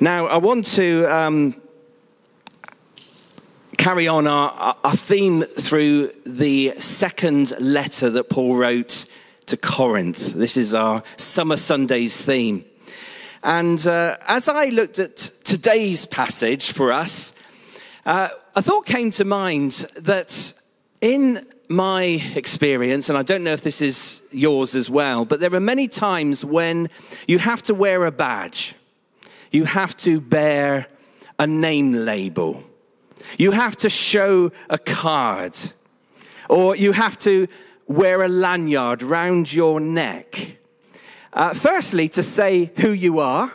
Now, I want to um, carry on our, our theme through the second letter that Paul wrote to Corinth. This is our Summer Sundays theme. And uh, as I looked at today's passage for us, uh, a thought came to mind that in my experience, and I don't know if this is yours as well, but there are many times when you have to wear a badge, you have to bear a name label, you have to show a card, or you have to wear a lanyard round your neck. Uh, firstly, to say who you are,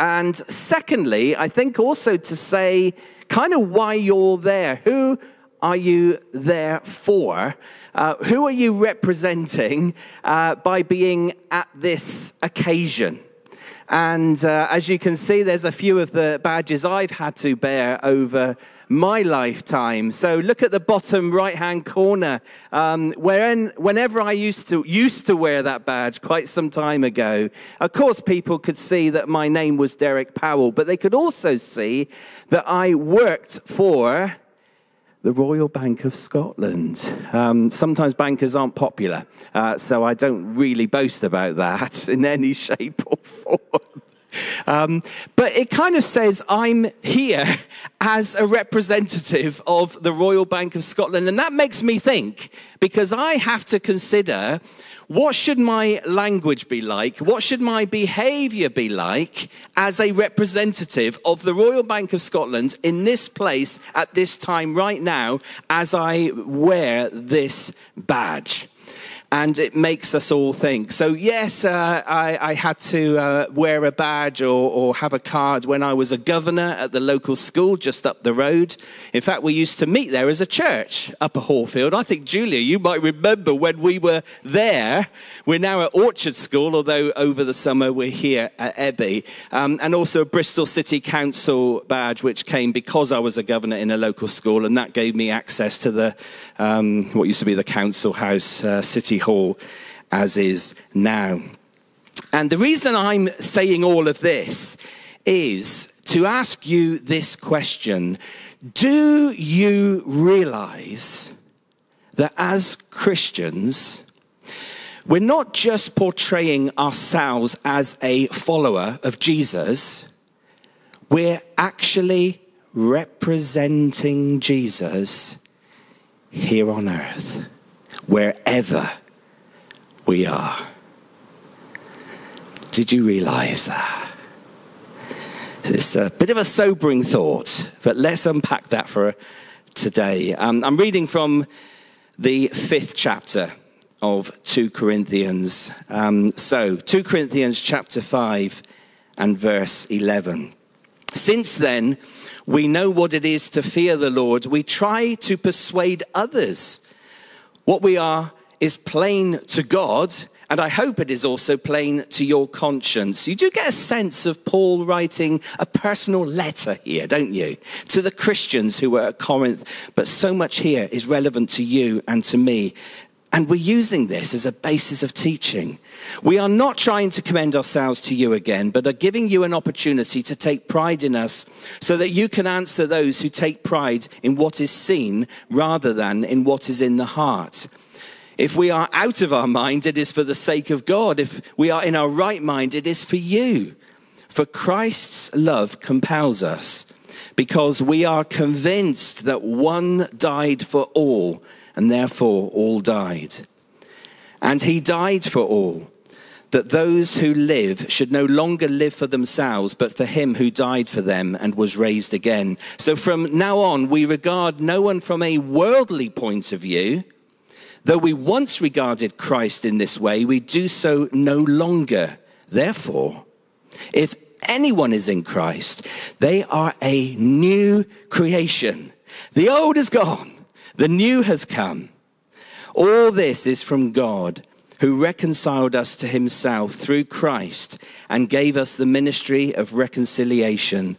and secondly, I think also to say kind of why you're there. Who are you there for? Uh, who are you representing uh, by being at this occasion? And uh, as you can see, there's a few of the badges I've had to bear over my lifetime. So look at the bottom right hand corner. Um, when, whenever I used to, used to wear that badge quite some time ago, of course, people could see that my name was Derek Powell, but they could also see that I worked for the Royal Bank of Scotland. Um, sometimes bankers aren't popular, uh, so I don't really boast about that in any shape or form. Um, but it kind of says I'm here as a representative of the Royal Bank of Scotland. And that makes me think because I have to consider what should my language be like? What should my behavior be like as a representative of the Royal Bank of Scotland in this place at this time right now as I wear this badge? And it makes us all think. So, yes, uh, I, I, had to uh, wear a badge or, or, have a card when I was a governor at the local school just up the road. In fact, we used to meet there as a church, Upper Horfield. I think, Julia, you might remember when we were there. We're now at Orchard School, although over the summer we're here at Ebby. Um, and also a Bristol City Council badge, which came because I was a governor in a local school, and that gave me access to the um, what used to be the council house, uh, city Hall as is now. And the reason I'm saying all of this is to ask you this question Do you realize that as Christians, we're not just portraying ourselves as a follower of Jesus, we're actually representing Jesus here on earth, wherever we are. Did you realize that? It's a bit of a sobering thought, but let's unpack that for today. Um, I'm reading from the fifth chapter of 2 Corinthians. Um, so, 2 Corinthians chapter 5 and verse 11. Since then, we know what it is to fear the Lord. We try to persuade others. What we are is plain to God, and I hope it is also plain to your conscience. You do get a sense of Paul writing a personal letter here, don't you? To the Christians who were at Corinth, but so much here is relevant to you and to me. And we're using this as a basis of teaching. We are not trying to commend ourselves to you again, but are giving you an opportunity to take pride in us so that you can answer those who take pride in what is seen rather than in what is in the heart. If we are out of our mind, it is for the sake of God. If we are in our right mind, it is for you. For Christ's love compels us because we are convinced that one died for all and therefore all died. And he died for all, that those who live should no longer live for themselves, but for him who died for them and was raised again. So from now on, we regard no one from a worldly point of view. Though we once regarded Christ in this way, we do so no longer. Therefore, if anyone is in Christ, they are a new creation. The old is gone, the new has come. All this is from God, who reconciled us to himself through Christ and gave us the ministry of reconciliation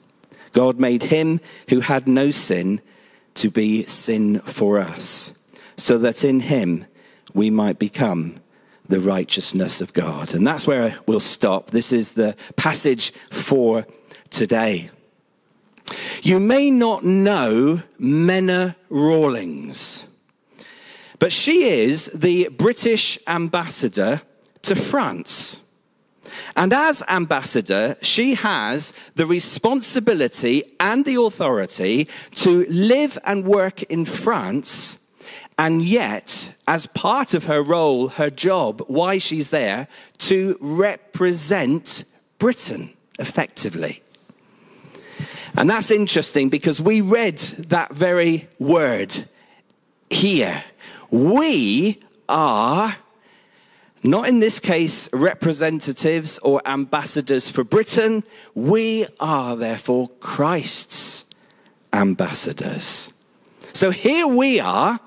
God made him who had no sin to be sin for us, so that in him we might become the righteousness of God. And that's where we'll stop. This is the passage for today. You may not know Menna Rawlings, but she is the British ambassador to France. And as ambassador, she has the responsibility and the authority to live and work in France. And yet, as part of her role, her job, why she's there, to represent Britain effectively. And that's interesting because we read that very word here. We are not in this case representatives or ambassadors for Britain. We are therefore Christ's ambassadors. So here we are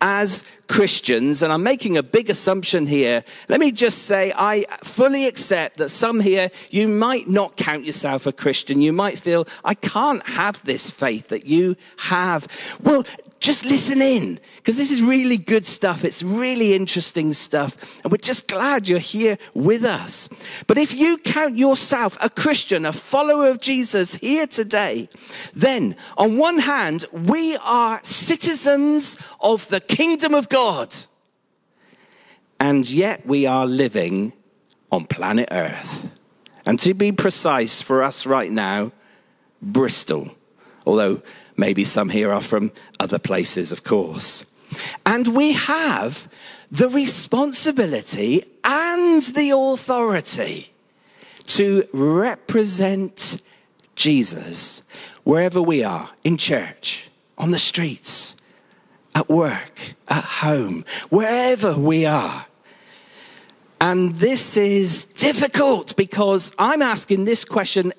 as Christians, and I'm making a big assumption here. Let me just say, I fully accept that some here, you might not count yourself a Christian. You might feel, I can't have this faith that you have. Well, just listen in because this is really good stuff. It's really interesting stuff. And we're just glad you're here with us. But if you count yourself a Christian, a follower of Jesus here today, then on one hand, we are citizens of the kingdom of God. And yet we are living on planet Earth. And to be precise for us right now, Bristol. Although Maybe some here are from other places, of course. And we have the responsibility and the authority to represent Jesus wherever we are in church, on the streets, at work, at home, wherever we are. And this is difficult because I'm asking this question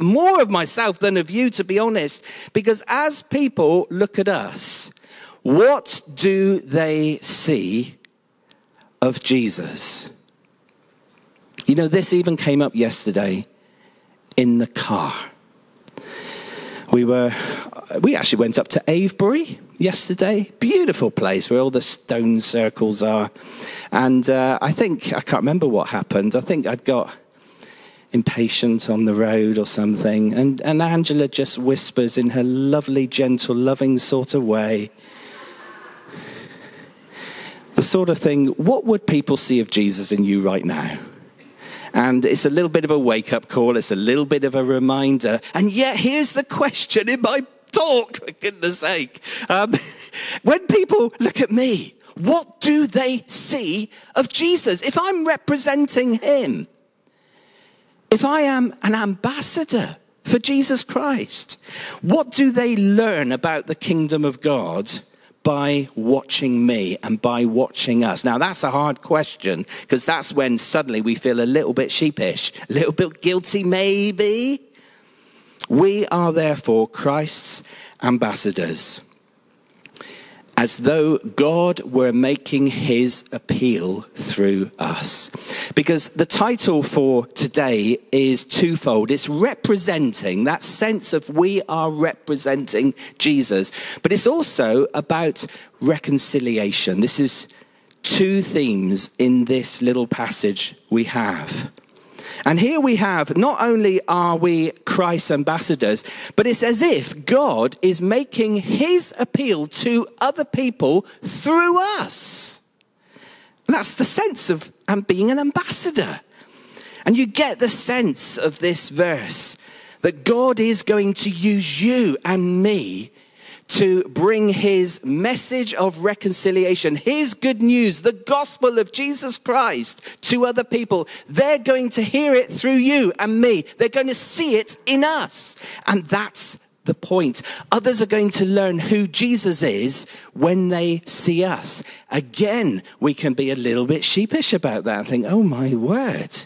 more of myself than of you, to be honest, because as people look at us, what do they see of Jesus? You know, this even came up yesterday in the car. We were, we actually went up to Avebury yesterday. Beautiful place where all the stone circles are. And uh, I think, I can't remember what happened. I think I'd got impatient on the road or something. And, and Angela just whispers in her lovely, gentle, loving sort of way the sort of thing, what would people see of Jesus in you right now? And it's a little bit of a wake up call, it's a little bit of a reminder. And yet, here's the question in my talk, for goodness sake. Um, when people look at me, what do they see of Jesus? If I'm representing him, if I am an ambassador for Jesus Christ, what do they learn about the kingdom of God by watching me and by watching us? Now, that's a hard question because that's when suddenly we feel a little bit sheepish, a little bit guilty, maybe. We are therefore Christ's ambassadors as though God were making his appeal through us. Because the title for today is twofold. It's representing that sense of we are representing Jesus, but it's also about reconciliation. This is two themes in this little passage we have. And here we have not only are we Christ's ambassadors, but it's as if God is making his appeal to other people through us. And that's the sense of being an ambassador. And you get the sense of this verse that God is going to use you and me to bring his message of reconciliation, his good news, the gospel of Jesus Christ to other people. They're going to hear it through you and me. They're going to see it in us. And that's the point. Others are going to learn who Jesus is when they see us. Again, we can be a little bit sheepish about that and think, oh my word.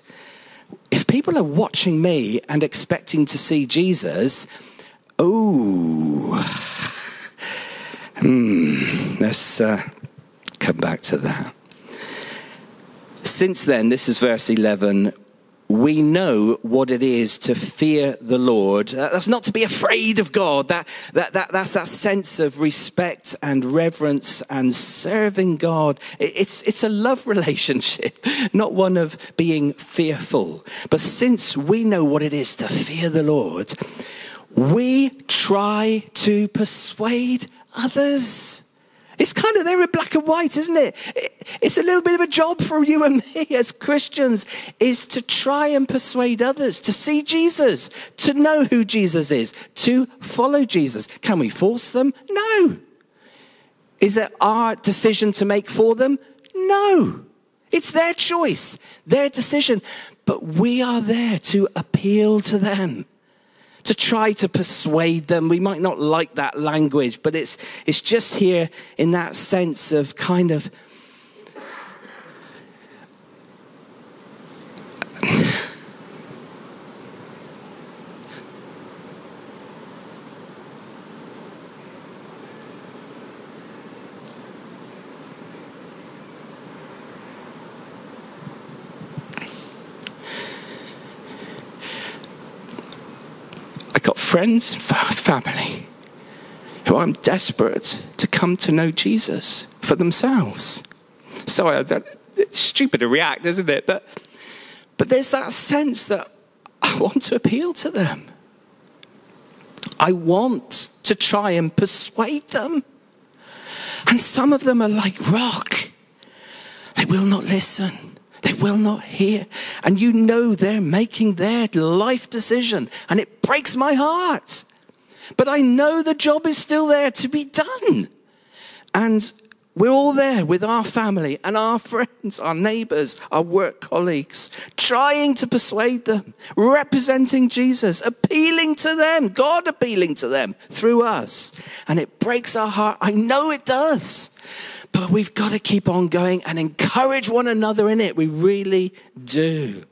If people are watching me and expecting to see Jesus, oh, hmm, let's uh, come back to that. Since then, this is verse 11, we know what it is to fear the Lord. That's not to be afraid of God. That, that, that, that's that sense of respect and reverence and serving God. It's, it's a love relationship, not one of being fearful. But since we know what it is to fear the Lord, we try to persuade others. It's kind of there in black and white, isn't it? It's a little bit of a job for you and me as Christians is to try and persuade others to see Jesus, to know who Jesus is, to follow Jesus. Can we force them? No. Is it our decision to make for them? No. It's their choice, their decision. But we are there to appeal to them to try to persuade them. We might not like that language, but it's, it's just here in that sense of kind of. Friends, family, who I'm desperate to come to know Jesus for themselves. Sorry, it's stupid to react, isn't it? But, but there's that sense that I want to appeal to them. I want to try and persuade them. And some of them are like rock. They will not listen. They will not hear. And you know they're making their life decision, and it breaks my heart. But I know the job is still there to be done. And we're all there with our family and our friends, our neighbors, our work colleagues, trying to persuade them, representing Jesus, appealing to them, God appealing to them through us. And it breaks our heart. I know it does. But we've got to keep on going and encourage one another in it. We really do.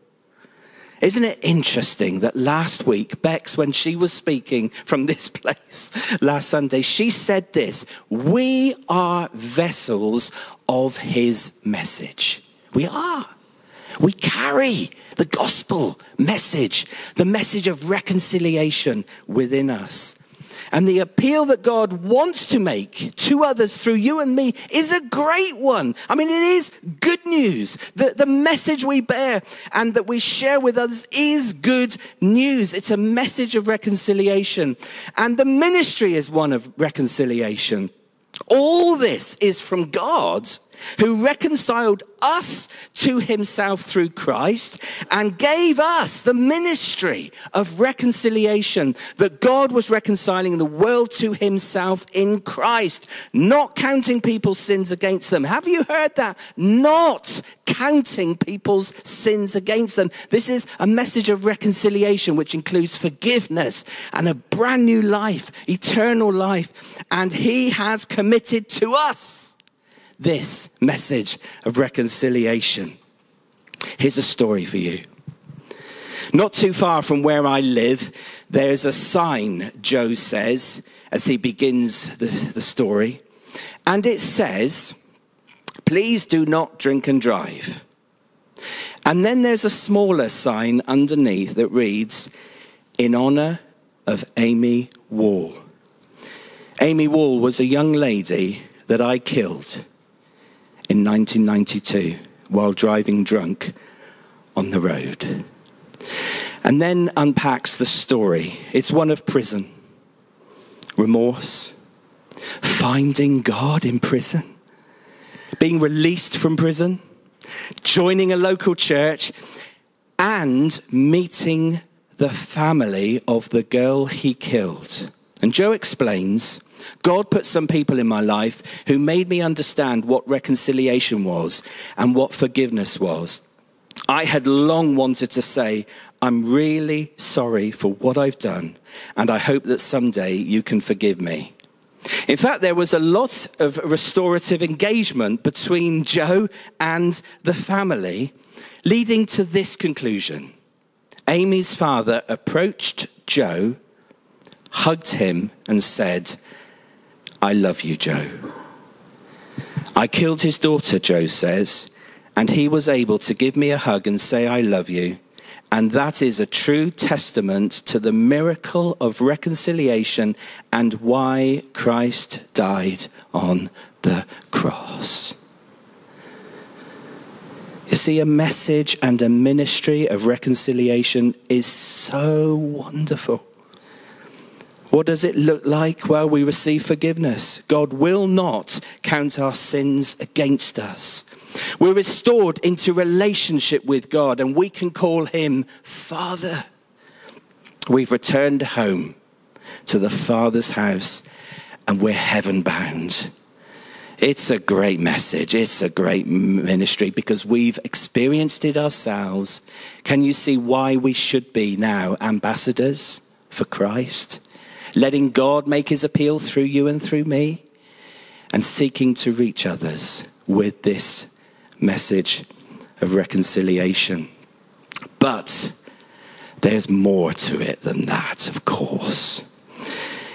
Isn't it interesting that last week, Bex, when she was speaking from this place last Sunday, she said this We are vessels of his message. We are. We carry the gospel message, the message of reconciliation within us. And the appeal that God wants to make to others through you and me is a great one. I mean, it is good news. The, the message we bear and that we share with others is good news. It's a message of reconciliation. And the ministry is one of reconciliation. All this is from God who reconciled us to himself through Christ and gave us the ministry of reconciliation that God was reconciling the world to himself in Christ, not counting people's sins against them. Have you heard that? Not counting people's sins against them. This is a message of reconciliation, which includes forgiveness and a brand new life, eternal life. And he has committed to us this message of reconciliation. Here's a story for you. Not too far from where I live, there's a sign, Joe says, as he begins the, the story. And it says, Please do not drink and drive. And then there's a smaller sign underneath that reads, In honor of Amy Wall. Amy Wall was a young lady that I killed in 1992 while driving drunk on the road. And then unpacks the story. It's one of prison, remorse, finding God in prison, being released from prison, joining a local church, and meeting the family of the girl he killed. And Joe explains God put some people in my life who made me understand what reconciliation was and what forgiveness was. I had long wanted to say, I'm really sorry for what I've done, and I hope that someday you can forgive me. In fact, there was a lot of restorative engagement between Joe and the family, leading to this conclusion Amy's father approached Joe, hugged him, and said, I love you, Joe. I killed his daughter, Joe says, and he was able to give me a hug and say, I love you. And that is a true testament to the miracle of reconciliation and why Christ died on the cross. You see, a message and a ministry of reconciliation is so wonderful. What does it look like? Well, we receive forgiveness. God will not count our sins against us. We're restored into relationship with God and we can call him Father. We've returned home to the Father's house and we're heaven bound. It's a great message. It's a great ministry because we've experienced it ourselves. Can you see why we should be now ambassadors for Christ? Letting God make his appeal through you and through me and seeking to reach others with this message of reconciliation. But there's more to it than that, of course.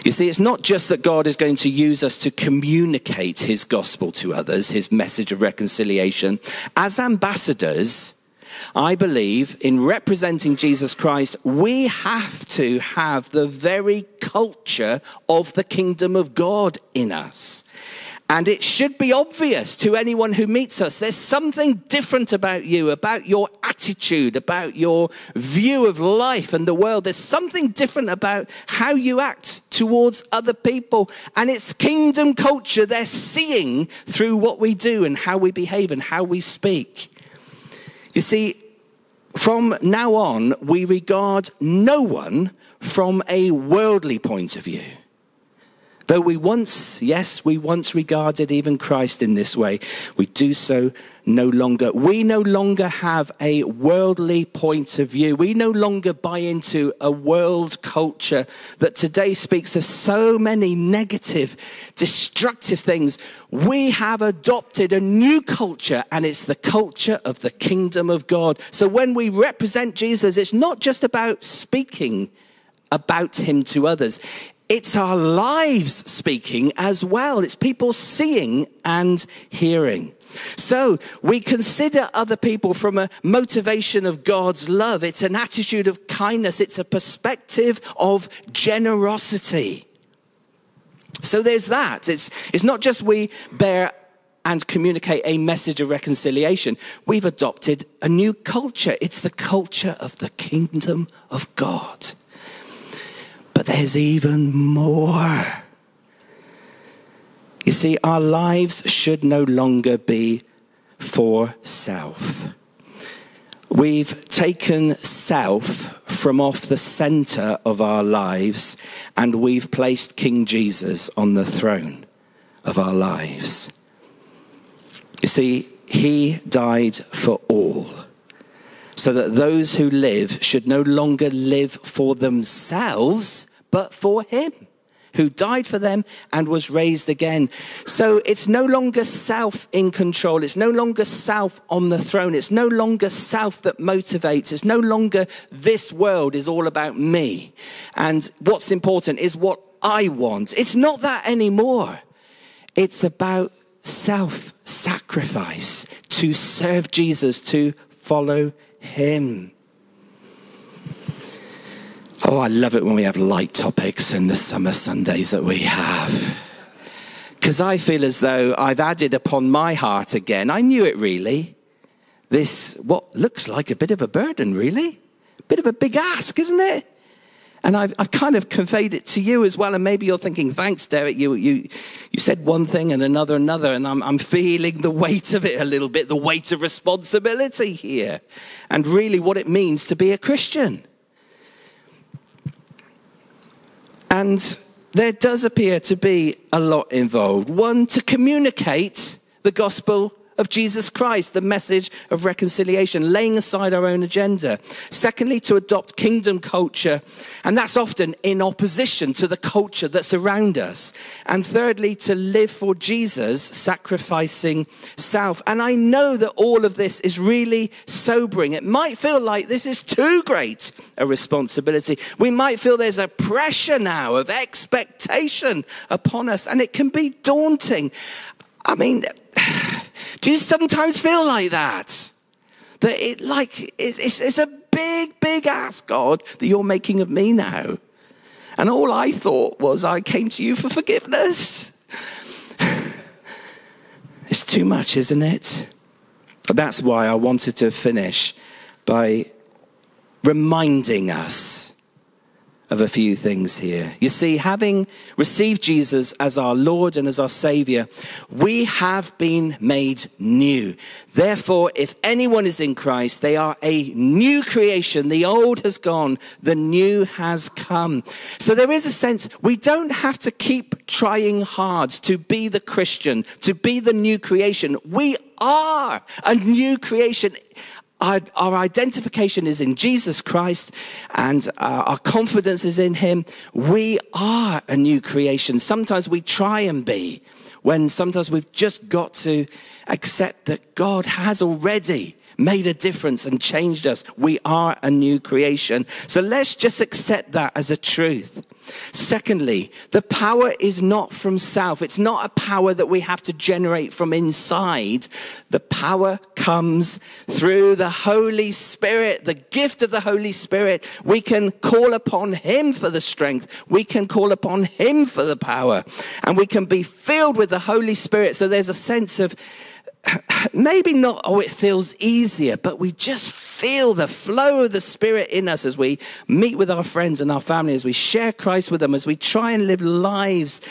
You see, it's not just that God is going to use us to communicate his gospel to others, his message of reconciliation. As ambassadors, I believe in representing Jesus Christ, we have to have the very culture of the kingdom of God in us. And it should be obvious to anyone who meets us. There's something different about you, about your attitude, about your view of life and the world. There's something different about how you act towards other people. And it's kingdom culture they're seeing through what we do and how we behave and how we speak. You see, from now on, we regard no one from a worldly point of view. Though we once, yes, we once regarded even Christ in this way, we do so no longer. We no longer have a worldly point of view. We no longer buy into a world culture that today speaks of so many negative, destructive things. We have adopted a new culture and it's the culture of the kingdom of God. So when we represent Jesus, it's not just about speaking about him to others it's our lives speaking as well. It's people seeing and hearing. So we consider other people from a motivation of God's love. It's an attitude of kindness. It's a perspective of generosity. So there's that. It's, it's not just we bear and communicate a message of reconciliation. We've adopted a new culture. It's the culture of the kingdom of God. But there's even more. You see, our lives should no longer be for self. We've taken self from off the center of our lives and we've placed King Jesus on the throne of our lives. You see, he died for all so that those who live should no longer live for themselves, but for him who died for them and was raised again. So it's no longer self in control. It's no longer self on the throne. It's no longer self that motivates. It's no longer this world is all about me. And what's important is what I want. It's not that anymore. It's about self sacrifice to serve Jesus, to follow him. Oh, I love it when we have light topics in the summer Sundays that we have. Because I feel as though I've added upon my heart again, I knew it really, this, what looks like a bit of a burden, really. Bit of a big ask, isn't it? And I've, I've kind of conveyed it to you as well. And maybe you're thinking, thanks, Derek. You, you, you said one thing and another, another. And I'm, I'm feeling the weight of it a little bit, the weight of responsibility here. And really what it means to be a Christian. And there does appear to be a lot involved. One, to communicate the gospel of Jesus Christ, the message of reconciliation, laying aside our own agenda. Secondly, to adopt kingdom culture, and that's often in opposition to the culture that's around us. And thirdly, to live for Jesus, sacrificing self. And I know that all of this is really sobering. It might feel like this is too great a responsibility. We might feel there's a pressure now of expectation upon us, and it can be daunting. I mean, do you sometimes feel like that? That it like it's, it's, it's a big, big ask, God, that you're making of me now. And all I thought was I came to you for forgiveness. it's too much, isn't it? That's why I wanted to finish by reminding us of a few things here. You see, having received Jesus as our Lord and as our Savior, we have been made new. Therefore, if anyone is in Christ, they are a new creation. The old has gone, the new has come. So there is a sense we don't have to keep trying hard to be the Christian, to be the new creation. We are a new creation our, our, identification is in Jesus Christ and uh, our confidence is in Him. We are a new creation. Sometimes we try and be when sometimes we've just got to accept that God has already made a difference and changed us. We are a new creation. So let's just accept that as a truth. Secondly, the power is not from self. It's not a power that we have to generate from inside. The power comes through the Holy Spirit, the gift of the Holy Spirit. We can call upon Him for the strength. We can call upon Him for the power. And we can be filled with the Holy Spirit. So there's a sense of maybe not, oh, it feels easier, but we just feel the flow of the Spirit in us as we meet with our friends and our family, as we share Christ with them, as we try and live lives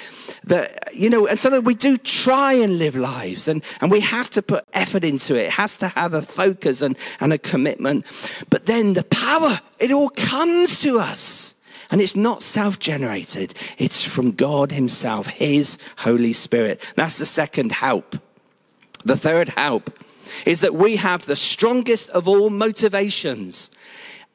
that, you know, and sometimes we do try and live lives and, and we have to put effort into it. It has to have a focus and, and a commitment. But then the power, it all comes to us. And it's not self generated, it's from God Himself, His Holy Spirit. That's the second help. The third help is that we have the strongest of all motivations,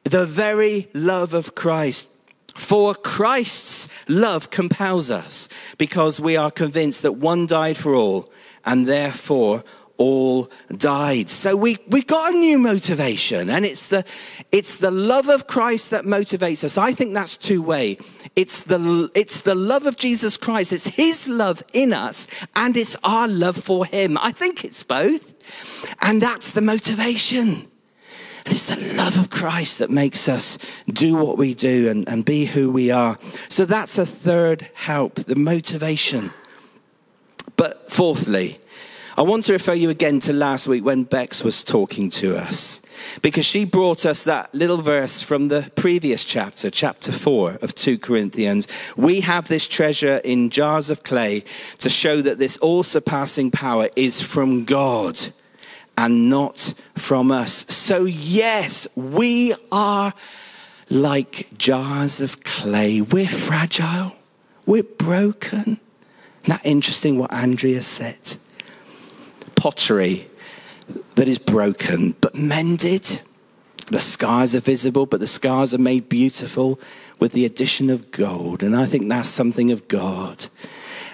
the very love of Christ. For Christ's love compels us because we are convinced that one died for all and therefore all died. So we, we got a new motivation and it's the, it's the love of Christ that motivates us. I think that's two way. It's the, it's the love of Jesus Christ. It's his love in us and it's our love for him. I think it's both. And that's the motivation. And it's the love of Christ that makes us do what we do and, and be who we are. So that's a third help, the motivation. But fourthly, I want to refer you again to last week when Bex was talking to us, because she brought us that little verse from the previous chapter, chapter 4 of 2 Corinthians. We have this treasure in jars of clay to show that this all surpassing power is from God and not from us. So, yes, we are like jars of clay. We're fragile, we're broken. Isn't that interesting what Andrea said? pottery that is broken but mended. The scars are visible, but the scars are made beautiful with the addition of gold. And I think that's something of God.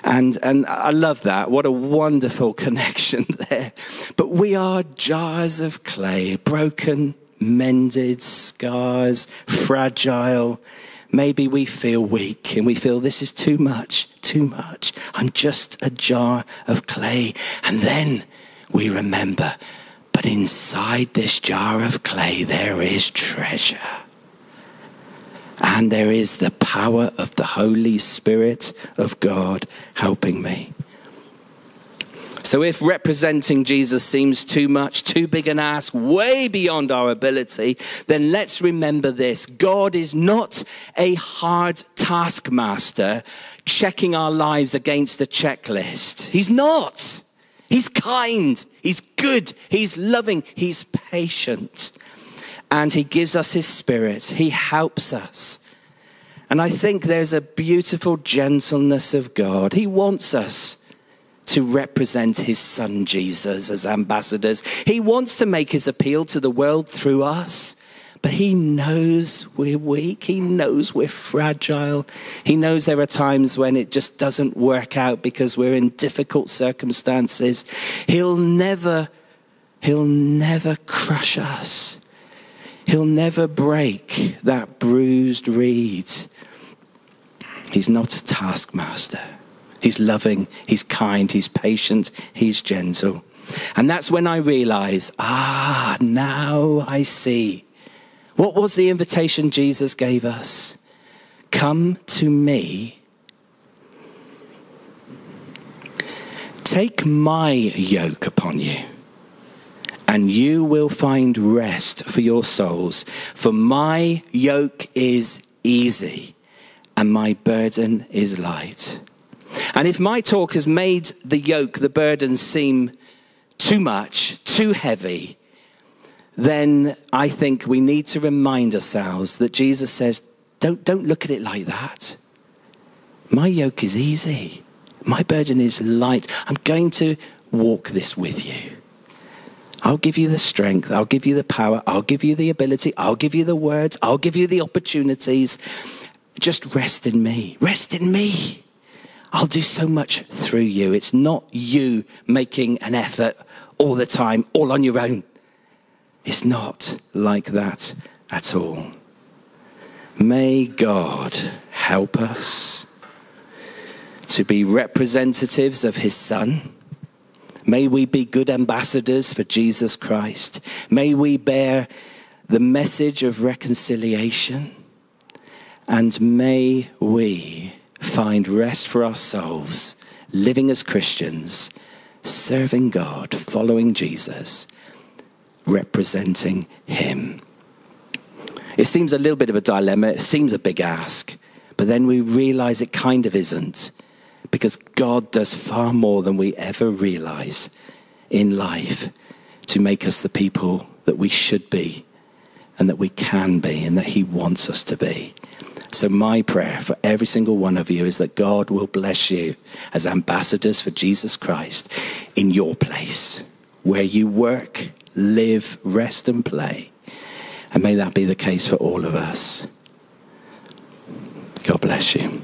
And, and I love that. What a wonderful connection there. But we are jars of clay, broken, mended, scars, fragile. Maybe we feel weak and we feel this is too much, too much. I'm just a jar of clay. And then we remember. But inside this jar of clay, there is treasure. And there is the power of the Holy Spirit of God helping me. So, if representing Jesus seems too much, too big an ask, way beyond our ability, then let's remember this God is not a hard taskmaster checking our lives against a checklist. He's not. He's kind, He's good, He's loving, He's patient. And He gives us His Spirit, He helps us. And I think there's a beautiful gentleness of God. He wants us to represent his son Jesus as ambassadors. He wants to make his appeal to the world through us. But he knows we're weak. He knows we're fragile. He knows there are times when it just doesn't work out because we're in difficult circumstances. He'll never, he'll never crush us. He'll never break that bruised reed. He's not a taskmaster. He's loving, he's kind, he's patient, he's gentle. And that's when I realize, ah, now I see what was the invitation Jesus gave us? Come to me. Take my yoke upon you, and you will find rest for your souls. For my yoke is easy, and my burden is light. And if my talk has made the yoke, the burden seem too much, too heavy, then I think we need to remind ourselves that Jesus says, don't, don't look at it like that. My yoke is easy, my burden is light. I'm going to walk this with you. I'll give you the strength, I'll give you the power, I'll give you the ability, I'll give you the words, I'll give you the opportunities. Just rest in me. Rest in me. I'll do so much through you. It's not you making an effort all the time, all on your own. It's not like that at all. May God help us to be representatives of His Son. May we be good ambassadors for Jesus Christ. May we bear the message of reconciliation. And may we find rest for our souls, living as Christians, serving God, following Jesus representing him. It seems a little bit of a dilemma, it seems a big ask, but then we realize it kind of isn't because God does far more than we ever realize in life to make us the people that we should be and that we can be and that He wants us to be. So, my prayer for every single one of you is that God will bless you as ambassadors for Jesus Christ in your place, where you work, live, rest, and play. And may that be the case for all of us. God bless you.